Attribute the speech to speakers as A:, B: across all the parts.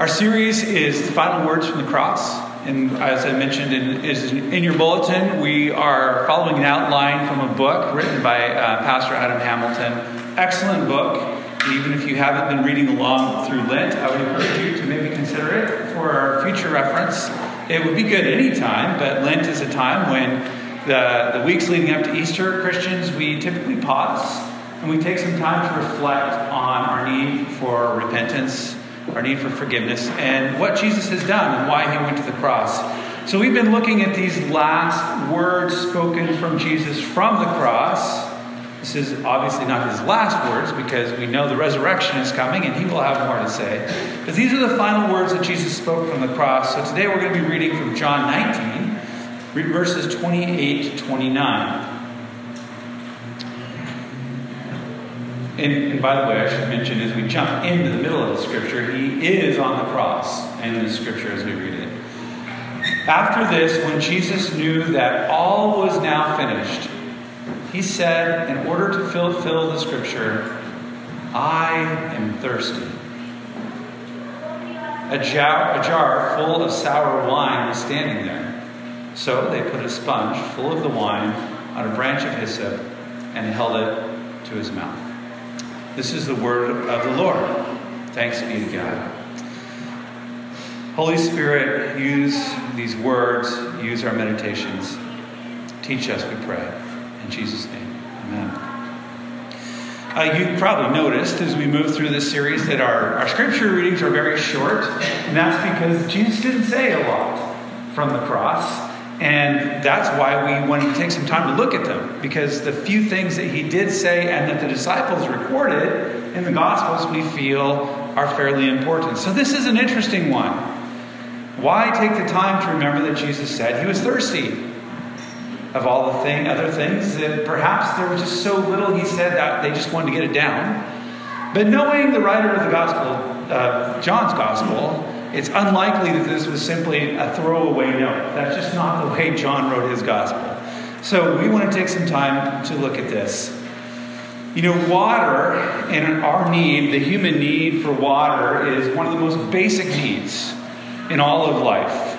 A: Our series is the Final Words from the Cross. And as I mentioned in, is in your bulletin, we are following an outline from a book written by uh, Pastor Adam Hamilton. Excellent book. Even if you haven't been reading along through Lent, I would encourage you to maybe consider it for our future reference. It would be good any time, but Lent is a time when the, the weeks leading up to Easter, Christians, we typically pause and we take some time to reflect on our need for repentance, our need for forgiveness, and what Jesus has done and why he went to the cross. So we've been looking at these last words spoken from Jesus from the cross. This is obviously not his last words because we know the resurrection is coming and he will have more to say. But these are the final words that Jesus spoke from the cross. So today we're going to be reading from John 19, verses 28 to 29. And, and, by the way, I should mention as we jump into the middle of the scripture, he is on the cross in the scripture as we read it. After this, when Jesus knew that all was now finished, he said, in order to fulfill the scripture, I am thirsty. A jar, a jar full of sour wine was standing there. So they put a sponge full of the wine on a branch of hyssop and held it to his mouth. This is the word of the Lord. Thanks be to God. Holy Spirit, use these words, use our meditations. Teach us, we pray. In Jesus' name, amen. Uh, you've probably noticed as we move through this series that our, our scripture readings are very short, and that's because Jesus didn't say a lot from the cross. And that's why we wanted to take some time to look at them, because the few things that he did say and that the disciples recorded in the Gospels we feel are fairly important. So this is an interesting one. Why take the time to remember that Jesus said he was thirsty? Of all the thing, other things that perhaps there was just so little he said that they just wanted to get it down. But knowing the writer of the Gospel, uh, John's Gospel, it's unlikely that this was simply a throwaway note. That's just not the way John wrote his gospel. So we want to take some time to look at this. You know, water and our need, the human need for water, is one of the most basic needs in all of life.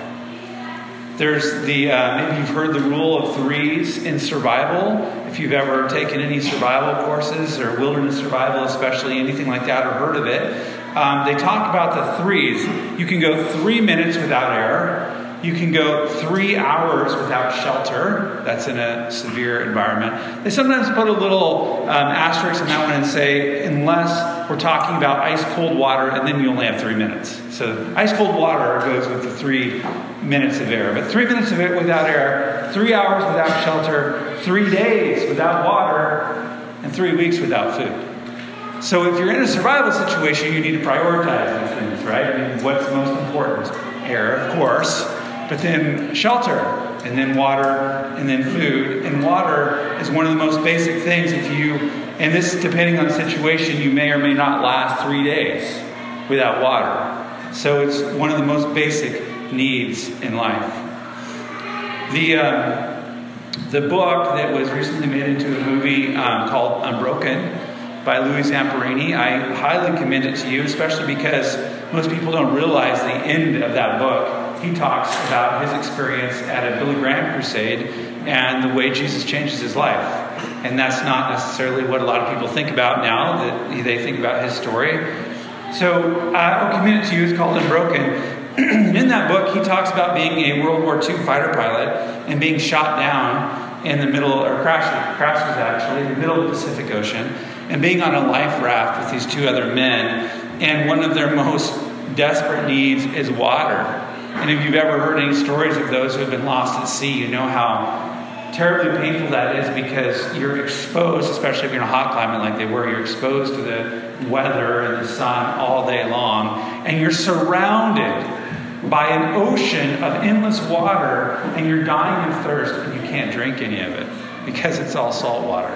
A: There's the, uh, maybe you've heard the rule of threes in survival. If you've ever taken any survival courses or wilderness survival, especially anything like that, or heard of it, um, they talk about the threes. You can go three minutes without air. You can go three hours without shelter. That's in a severe environment. They sometimes put a little um, asterisk on that one and say, unless we're talking about ice cold water, and then you only have three minutes. So ice cold water goes with the three minutes of air. But three minutes of it without air, three hours without shelter, three days without water, and three weeks without food. So if you're in a survival situation, you need to prioritize these things, right? I mean, what's most important? Air, of course, but then shelter, and then water, and then food. And water is one of the most basic things. If you, and this, depending on the situation, you may or may not last three days without water. So it's one of the most basic needs in life. The um, the book that was recently made into a movie um, called Unbroken by Louis Zamperini. I highly commend it to you, especially because most people don't realize the end of that book. He talks about his experience at a Billy Graham crusade and the way Jesus changes his life. And that's not necessarily what a lot of people think about now, that they think about his story. So uh, I'll commend it to you. It's called Unbroken. in that book, he talks about being a World War II fighter pilot and being shot down in the middle, or crashes, crashes actually, in the middle of the Pacific Ocean and being on a life raft with these two other men, and one of their most desperate needs is water. And if you've ever heard any stories of those who have been lost at sea, you know how terribly painful that is because you're exposed, especially if you're in a hot climate like they were, you're exposed to the weather and the sun all day long, and you're surrounded by an ocean of endless water, and you're dying of thirst, and you can't drink any of it because it's all salt water.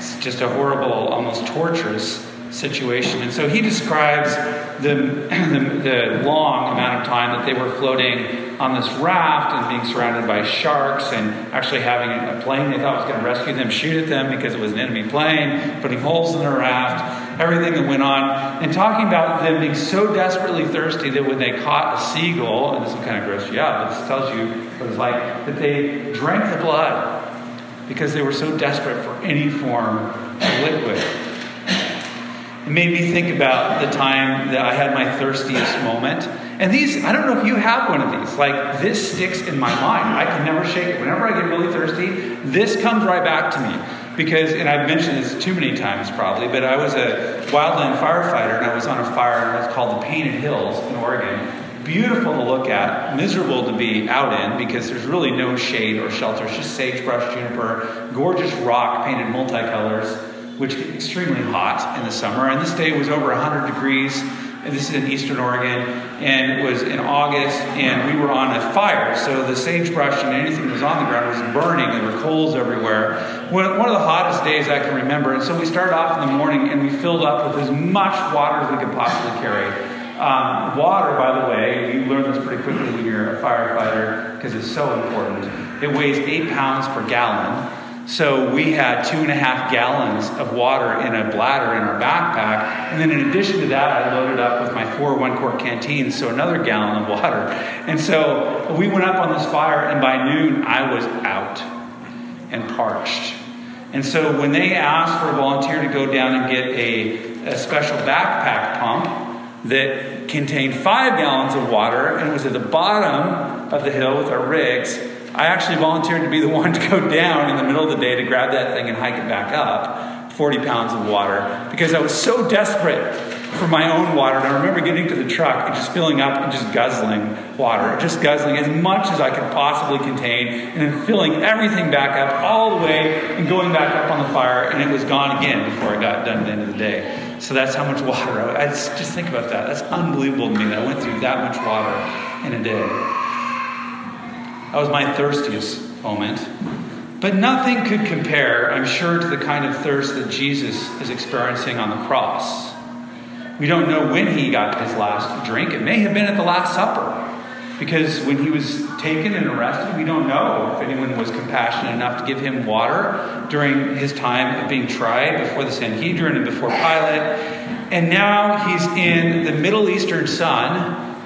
A: It's just a horrible, almost torturous situation. And so he describes the, the, the, long amount of time that they were floating on this raft and being surrounded by sharks and actually having a plane they thought was going to rescue them shoot at them because it was an enemy plane, putting holes in the raft. everything that went on, and talking about them being so desperately thirsty that when they caught a seagull, and this will kind of gross you out, but this tells you what it's like, that they drank the blood because they were so desperate for any form of liquid. It made me think about the time that I had my thirstiest moment. And these, I don't know if you have one of these. Like, this sticks in my mind. I can never shake it. Whenever I get really thirsty, this comes right back to me. Because, and I've mentioned this too many times probably, but I was a wildland firefighter and I was on a fire and it's called the Painted Hills in Oregon. Beautiful to look at, miserable to be out in because there's really no shade or shelter. It's just sagebrush, juniper, gorgeous rock painted multicolors which get extremely hot in the summer. And this day was over 100 degrees. And this is in eastern Oregon. And it was in August, and we were on a fire. So the sagebrush and anything that was on the ground was burning. There were coals everywhere. One of the hottest days I can remember. And so we started off in the morning, and we filled up with as much water as we could possibly carry. Um, water, by the way, you learn this pretty quickly when you're a firefighter because it's so important. It weighs eight pounds per gallon. So we had two and a half gallons of water in a bladder in our backpack. And then in addition to that, I loaded up with my four one quart canteens, so another gallon of water. And so we went up on this fire, and by noon, I was out and parched. And so when they asked for a volunteer to go down and get a, a special backpack pump that contained five gallons of water and was at the bottom of the hill with our rigs, I actually volunteered to be the one to go down in the middle of the day to grab that thing and hike it back up, 40 pounds of water, because I was so desperate for my own water. And I remember getting to the truck and just filling up and just guzzling water, just guzzling as much as I could possibly contain, and then filling everything back up all the way and going back up on the fire, and it was gone again before I got done at the end of the day. So that's how much water. I, I just, just think about that. That's unbelievable to me that I went through that much water in a day. That was my thirstiest moment. But nothing could compare, I'm sure, to the kind of thirst that Jesus is experiencing on the cross. We don't know when he got his last drink. It may have been at the Last Supper. Because when he was taken and arrested, we don't know if anyone was compassionate enough to give him water during his time of being tried before the Sanhedrin and before Pilate. And now he's in the Middle Eastern sun,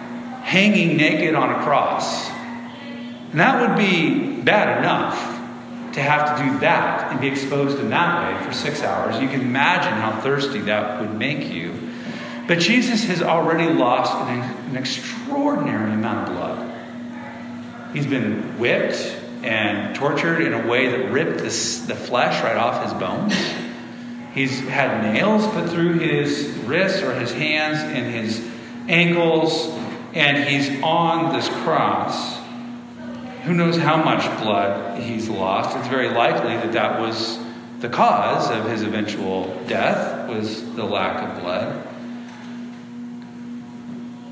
A: hanging naked on a cross. And that would be bad enough to have to do that and be exposed in that way for six hours. You can imagine how thirsty that would make you. But Jesus has already lost an, an extraordinary amount of blood. He's been whipped and tortured in a way that ripped this, the flesh right off his bones. He's had nails put through his wrists or his hands and his ankles, and he's on this cross. Who knows how much blood he's lost? It's very likely that that was the cause of his eventual death was the lack of blood.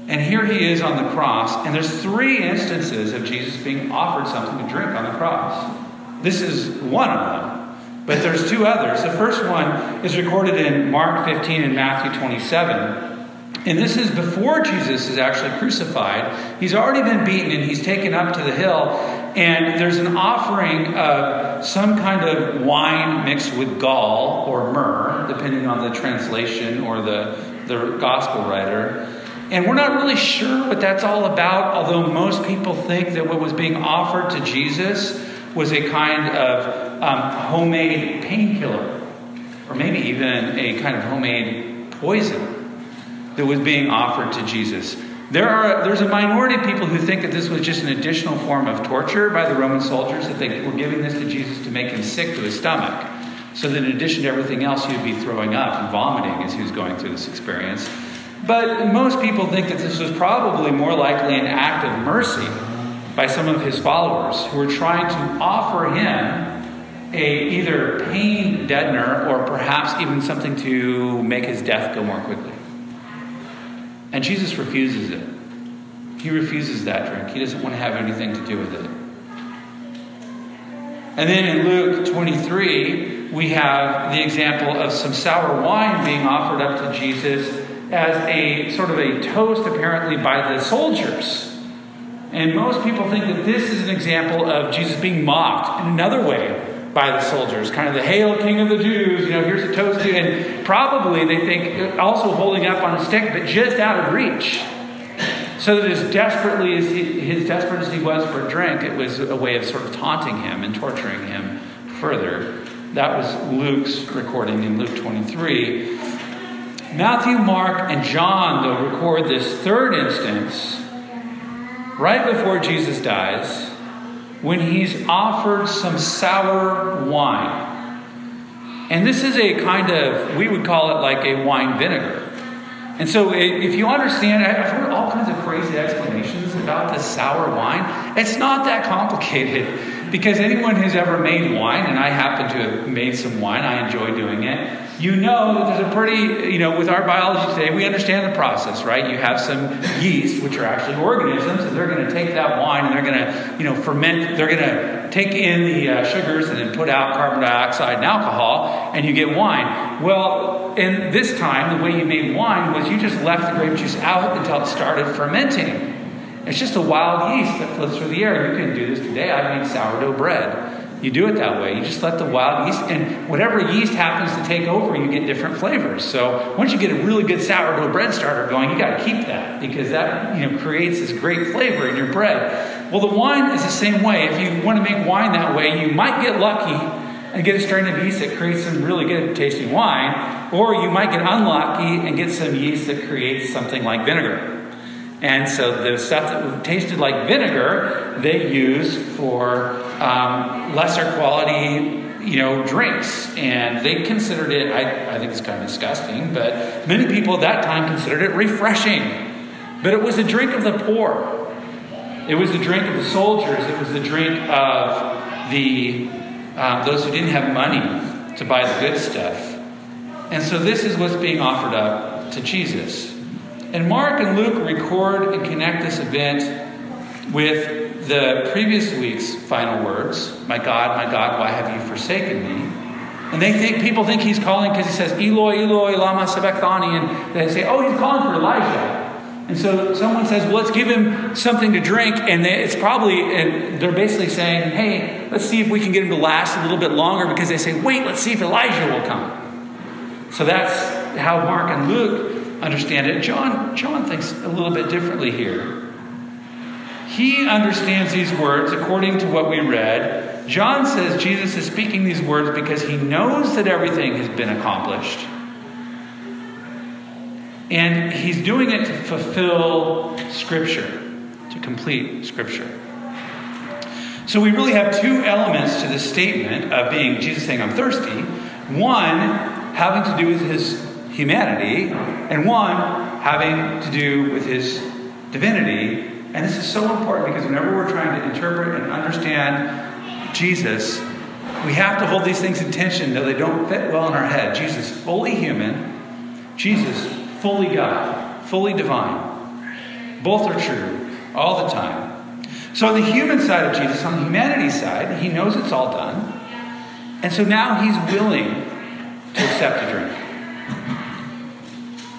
A: And here he is on the cross, and there's three instances of Jesus being offered something to drink on the cross. This is one of them, but there's two others. The first one is recorded in Mark 15 and Matthew 27. And this is before Jesus is actually crucified. He's already been beaten and he's taken up to the hill. And there's an offering of some kind of wine mixed with gall or myrrh, depending on the translation or the, the gospel writer. And we're not really sure what that's all about, although most people think that what was being offered to Jesus was a kind of um, homemade painkiller, or maybe even a kind of homemade poison that was being offered to Jesus. There are, there's a minority of people who think that this was just an additional form of torture by the Roman soldiers, that they were giving this to Jesus to make him sick to his stomach. So that in addition to everything else, he would be throwing up and vomiting as he was going through this experience. But most people think that this was probably more likely an act of mercy by some of his followers who were trying to offer him a either pain deadener or perhaps even something to make his death go more quickly. And Jesus refuses it. He refuses that drink. He doesn't want to have anything to do with it. And then in Luke 23, we have the example of some sour wine being offered up to Jesus as a sort of a toast, apparently, by the soldiers. And most people think that this is an example of Jesus being mocked in another way by the soldiers, kind of the Hail King of the Jews, you know, here's a toast to, and probably they think also holding up on a stick, but just out of reach. So that as desperately as he, his desperate as he was for drink, it was a way of sort of taunting him and torturing him further. That was Luke's recording in Luke 23. Matthew, Mark, and John, though, record this third instance right before Jesus dies when he's offered some sour wine. And this is a kind of, we would call it like a wine vinegar. And so, if you understand, I've heard all kinds of crazy explanations about this sour wine. It's not that complicated because anyone who's ever made wine, and I happen to have made some wine, I enjoy doing it you know that there's a pretty, you know, with our biology today, we understand the process, right? You have some yeast, which are actually organisms, and they're going to take that wine and they're going to, you know, ferment, they're going to take in the uh, sugars and then put out carbon dioxide and alcohol, and you get wine. Well, in this time, the way you made wine was you just left the grape juice out until it started fermenting. It's just a wild yeast that floats through the air. You can do this today. I made sourdough bread. You do it that way. You just let the wild yeast, and whatever yeast happens to take over, you get different flavors. So once you get a really good sourdough bread starter going, you got to keep that because that you know creates this great flavor in your bread. Well, the wine is the same way. If you want to make wine that way, you might get lucky and get a strain of yeast that creates some really good tasting wine, or you might get unlucky and get some yeast that creates something like vinegar. And so the stuff that tasted like vinegar, they use for um, lesser quality, you know, drinks. And they considered it, I, I think it's kind of disgusting, but many people at that time considered it refreshing. But it was a drink of the poor. It was the drink of the soldiers. It was the drink of the um, those who didn't have money to buy the good stuff. And so this is what's being offered up to Jesus. And Mark and Luke record and connect this event with the previous week's final words My God, my God, why have you forsaken me? And they think people think he's calling because he says, Eloi, Eloi, lama sabachthani. And they say, oh, he's calling for Elijah. And so someone says, well, let's give him something to drink. And it's probably, and they're basically saying, hey, let's see if we can get him to last a little bit longer because they say, wait, let's see if Elijah will come. So that's how Mark and Luke understand it. John, John thinks a little bit differently here. He understands these words according to what we read. John says Jesus is speaking these words because he knows that everything has been accomplished. And he's doing it to fulfill Scripture, to complete Scripture. So we really have two elements to this statement of being Jesus saying, I'm thirsty. One, having to do with his humanity, and one having to do with his divinity. And this is so important because whenever we're trying to interpret and understand Jesus, we have to hold these things in tension though they don't fit well in our head. Jesus fully human, Jesus fully God, fully divine. Both are true all the time. So on the human side of Jesus, on the humanity side, he knows it's all done. And so now he's willing to accept a drink.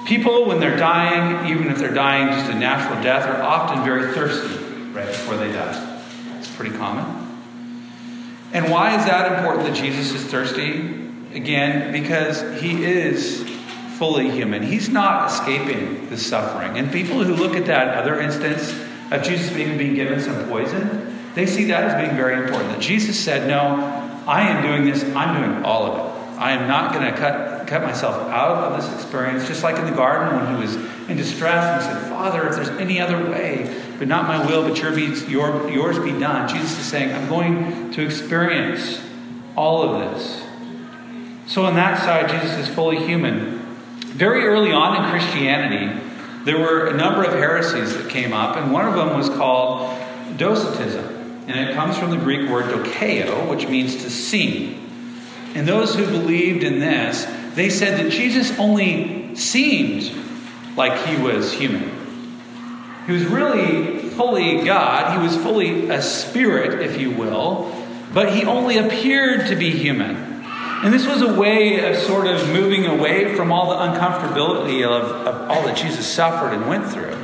A: People, when they're dying, even if they're dying just a natural death, are often very thirsty right before they die. It's pretty common. And why is that important that Jesus is thirsty? Again, because he is fully human. He's not escaping the suffering. And people who look at that other instance of Jesus being, being given some poison, they see that as being very important. That Jesus said, No, I am doing this, I'm doing all of it. I am not going to cut, cut myself out of this experience, just like in the garden when he was in distress and said, Father, if there's any other way, but not my will, but your be, your, yours be done. Jesus is saying, I'm going to experience all of this. So, on that side, Jesus is fully human. Very early on in Christianity, there were a number of heresies that came up, and one of them was called Docetism. And it comes from the Greek word dokeo, which means to sing. And those who believed in this, they said that Jesus only seemed like he was human. He was really fully God, he was fully a spirit, if you will, but he only appeared to be human. And this was a way of sort of moving away from all the uncomfortability of, of all that Jesus suffered and went through.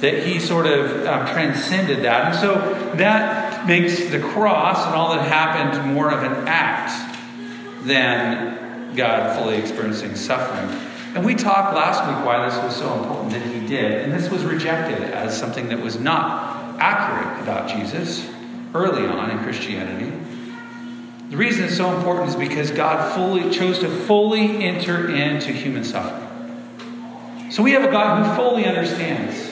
A: That he sort of um, transcended that. And so that makes the cross and all that happened more of an act than God fully experiencing suffering. And we talked last week why this was so important that he did. And this was rejected as something that was not accurate about Jesus early on in Christianity. The reason it's so important is because God fully chose to fully enter into human suffering. So we have a God who fully understands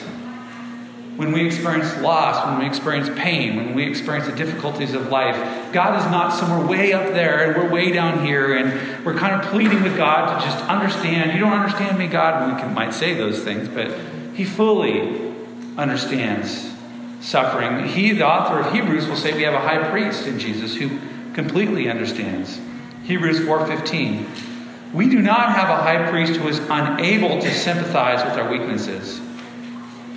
A: when we experience loss, when we experience pain, when we experience the difficulties of life. God is not somewhere way up there and we're way down here and we're kind of pleading with God to just understand. You don't understand me, God. We can, might say those things, but He fully understands suffering. He, the author of Hebrews, will say we have a high priest in Jesus who completely understands. Hebrews 4:15. We do not have a high priest who is unable to sympathize with our weaknesses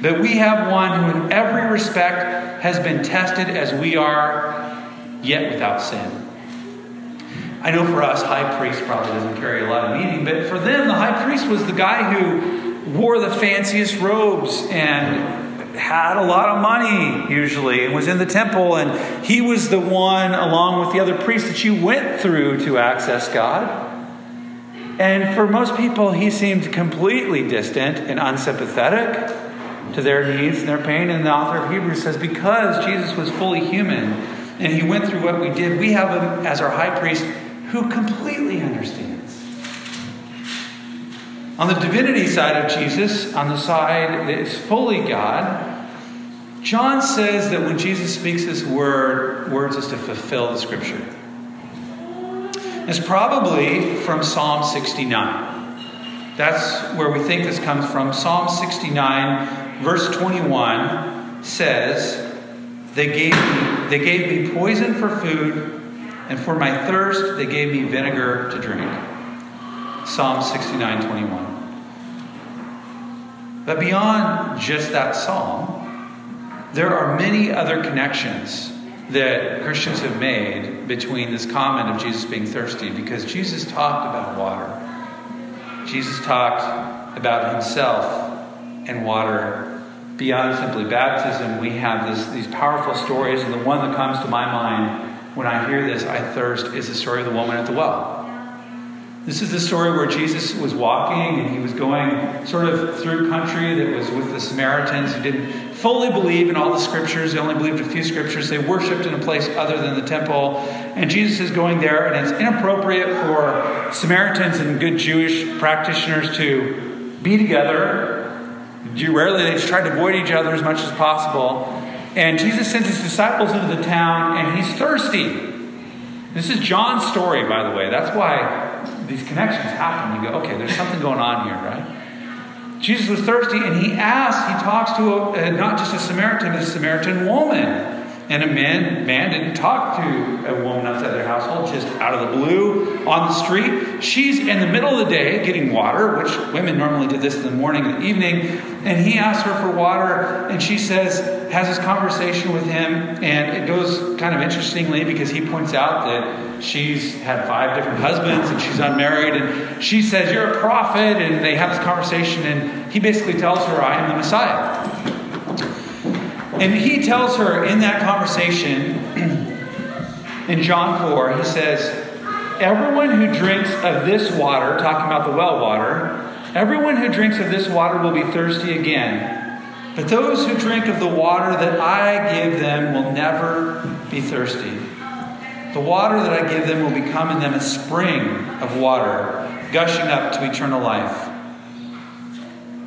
A: but we have one who, in every respect, has been tested as we are, yet without sin. I know for us, high priest probably doesn't carry a lot of meaning, but for them, the high priest was the guy who wore the fanciest robes and had a lot of money, usually, and was in the temple, and he was the one, along with the other priests, that you went through to access God. And for most people, he seemed completely distant and unsympathetic to their needs and their pain. And the author of Hebrews says, because Jesus was fully human and he went through what we did, we have him as our high priest who completely understands. On the divinity side of Jesus, on the side that is fully God, John says that when Jesus speaks his word, words is to fulfill the scripture. It's probably from Psalm 69. That's where we think this comes from. Psalm 69 verse 21 says, they gave, me, they gave me poison for food, and for my thirst they gave me vinegar to drink. Psalm 69 21. But beyond just that psalm, there are many other connections that Christians have made between this comment of Jesus being thirsty because Jesus talked about water. Jesus talked about himself and water. Beyond simply baptism, we have this, these powerful stories, and the one that comes to my mind when I hear this, I thirst, is the story of the woman at the well. This is the story where Jesus was walking and he was going sort of through country that was with the Samaritans who didn't fully believe in all the scriptures. They only believed a few scriptures. They worshiped in a place other than the temple. And Jesus is going there, and it's inappropriate for Samaritans and good Jewish practitioners to be together rarely they just tried to avoid each other as much as possible. And Jesus sends his disciples into the town, and he's thirsty. This is John's story, by the way. That's why these connections happen. You go, okay, there's something going on here, right? Jesus was thirsty, and he asks, he talks to a, uh, not just a Samaritan, but a Samaritan woman. And a man, man didn't talk to a woman outside their household just out of the blue on the street. She's in the middle of the day getting water, which women normally did this in the morning and the evening. And he asks her for water, and she says, has this conversation with him. And it goes kind of interestingly because he points out that she's had five different husbands and she's unmarried. And she says, You're a prophet. And they have this conversation, and he basically tells her, I am the Messiah. And he tells her in that conversation in John 4, he says, Everyone who drinks of this water, talking about the well water, everyone who drinks of this water will be thirsty again. But those who drink of the water that I give them will never be thirsty. The water that I give them will become in them a spring of water, gushing up to eternal life.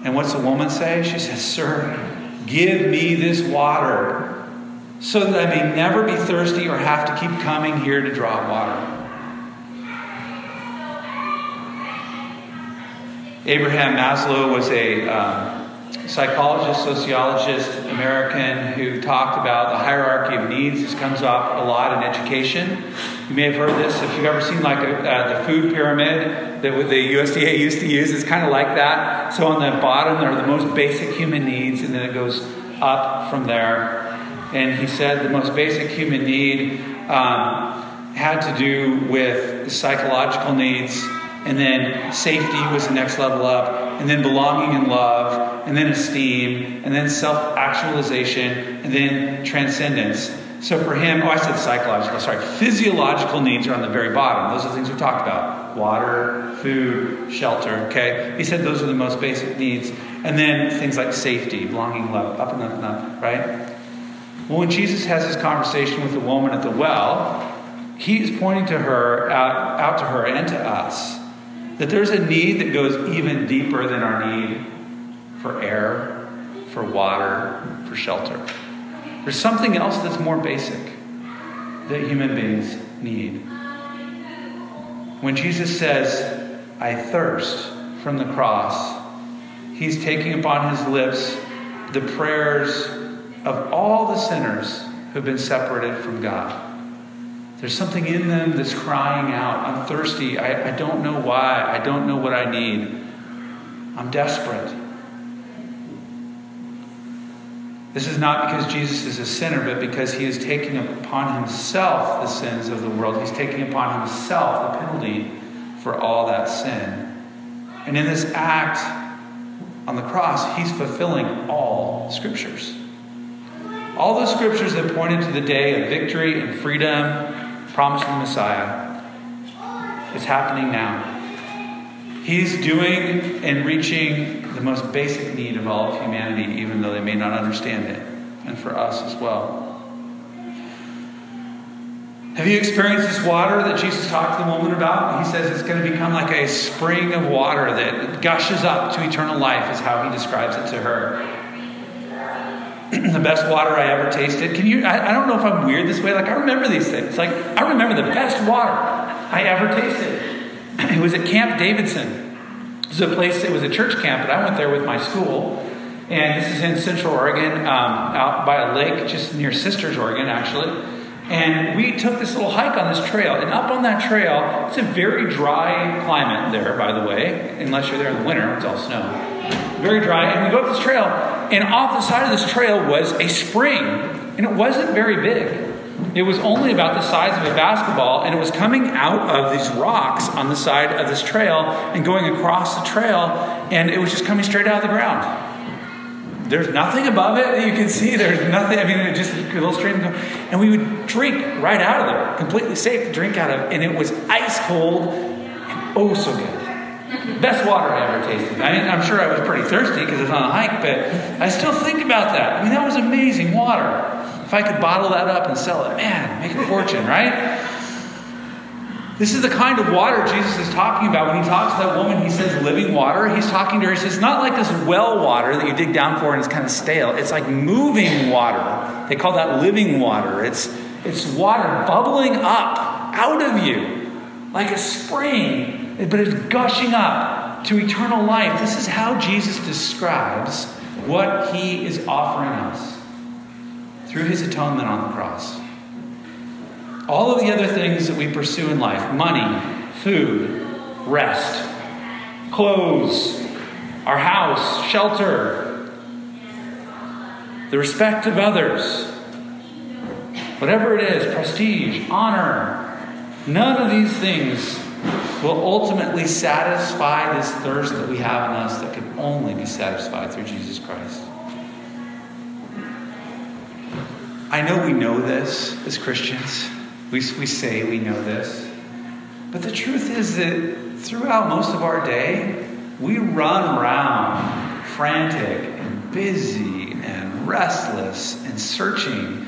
A: And what's the woman say? She says, Sir, Give me this water so that I may never be thirsty or have to keep coming here to draw water. Abraham Maslow was a um, psychologist, sociologist, American who talked about the hierarchy of needs. This comes up a lot in education. You may have heard this if you've ever seen like a, uh, the food pyramid that the USDA used to use. It's kind of like that. So on the bottom there are the most basic human needs, and then it goes up from there. And he said the most basic human need um, had to do with psychological needs, and then safety was the next level up, and then belonging and love, and then esteem, and then self actualization, and then transcendence. So for him, oh, I said psychological, sorry, physiological needs are on the very bottom. Those are the things we talked about water, food, shelter, okay? He said those are the most basic needs. And then things like safety, belonging, love, up and up and up, right? Well, when Jesus has this conversation with the woman at the well, he's pointing to her, out, out to her and to us, that there's a need that goes even deeper than our need for air, for water, for shelter. There's something else that's more basic that human beings need. When Jesus says, I thirst from the cross, he's taking upon his lips the prayers of all the sinners who've been separated from God. There's something in them that's crying out, I'm thirsty. I, I don't know why. I don't know what I need. I'm desperate. This is not because Jesus is a sinner, but because he is taking upon himself the sins of the world. He's taking upon himself the penalty for all that sin. And in this act on the cross, he's fulfilling all scriptures. All the scriptures that pointed to the day of victory and freedom promised in the Messiah. It's happening now. He's doing and reaching the most basic need of all of humanity, even though they may not understand it, and for us as well. Have you experienced this water that Jesus talked to the woman about? He says it's going to become like a spring of water that gushes up to eternal life, is how he describes it to her. the best water I ever tasted. Can you? I, I don't know if I'm weird this way. Like I remember these things. Like I remember the best water I ever tasted. It was at Camp Davidson. It was a place, it was a church camp, but I went there with my school. And this is in Central Oregon, um, out by a lake just near Sisters, Oregon, actually. And we took this little hike on this trail. And up on that trail, it's a very dry climate there, by the way, unless you're there in the winter, it's all snow. Very dry. And we go up this trail, and off the side of this trail was a spring. And it wasn't very big. It was only about the size of a basketball, and it was coming out of these rocks on the side of this trail and going across the trail, and it was just coming straight out of the ground. There's nothing above it that you can see. There's nothing. I mean, it just a little stream. And we would drink right out of there, completely safe to drink out of, and it was ice cold and oh so good. Best water I ever tasted. I mean, I'm sure I was pretty thirsty because it's on a hike, but I still think about that. I mean, that was amazing water. If I could bottle that up and sell it, man, make a fortune, right? This is the kind of water Jesus is talking about. When he talks to that woman, he says living water. He's talking to her. He says, not like this well water that you dig down for and it's kind of stale. It's like moving water. They call that living water. It's, it's water bubbling up out of you like a spring, but it's gushing up to eternal life. This is how Jesus describes what he is offering us through his atonement on the cross. All of the other things that we pursue in life money, food, rest, clothes, our house, shelter, the respect of others, whatever it is, prestige, honor, none of these things will ultimately satisfy this thirst that we have in us that can only be satisfied through Jesus Christ. I know we know this as Christians. We, we say we know this. But the truth is that throughout most of our day, we run around frantic and busy and restless and searching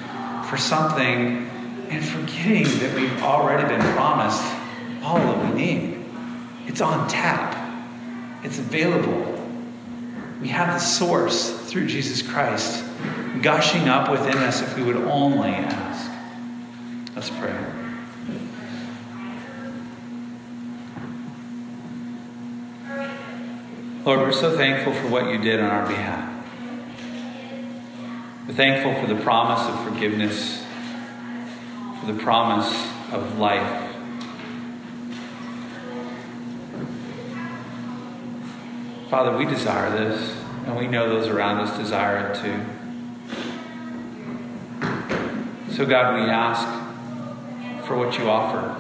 A: for something and forgetting that we've already been promised all that we need. It's on tap, it's available. We have the source through Jesus Christ gushing up within us if we would only ask. Let's pray. Lord, we're so thankful for what you did on our behalf. We're thankful for the promise of forgiveness, for the promise of life. Father, we desire this, and we know those around us desire it too. So, God, we ask for what you offer.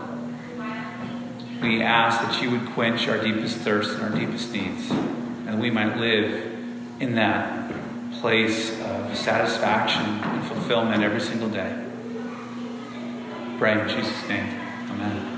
A: We ask that you would quench our deepest thirst and our deepest needs, and we might live in that place of satisfaction and fulfillment every single day. pray in Jesus' name. Amen.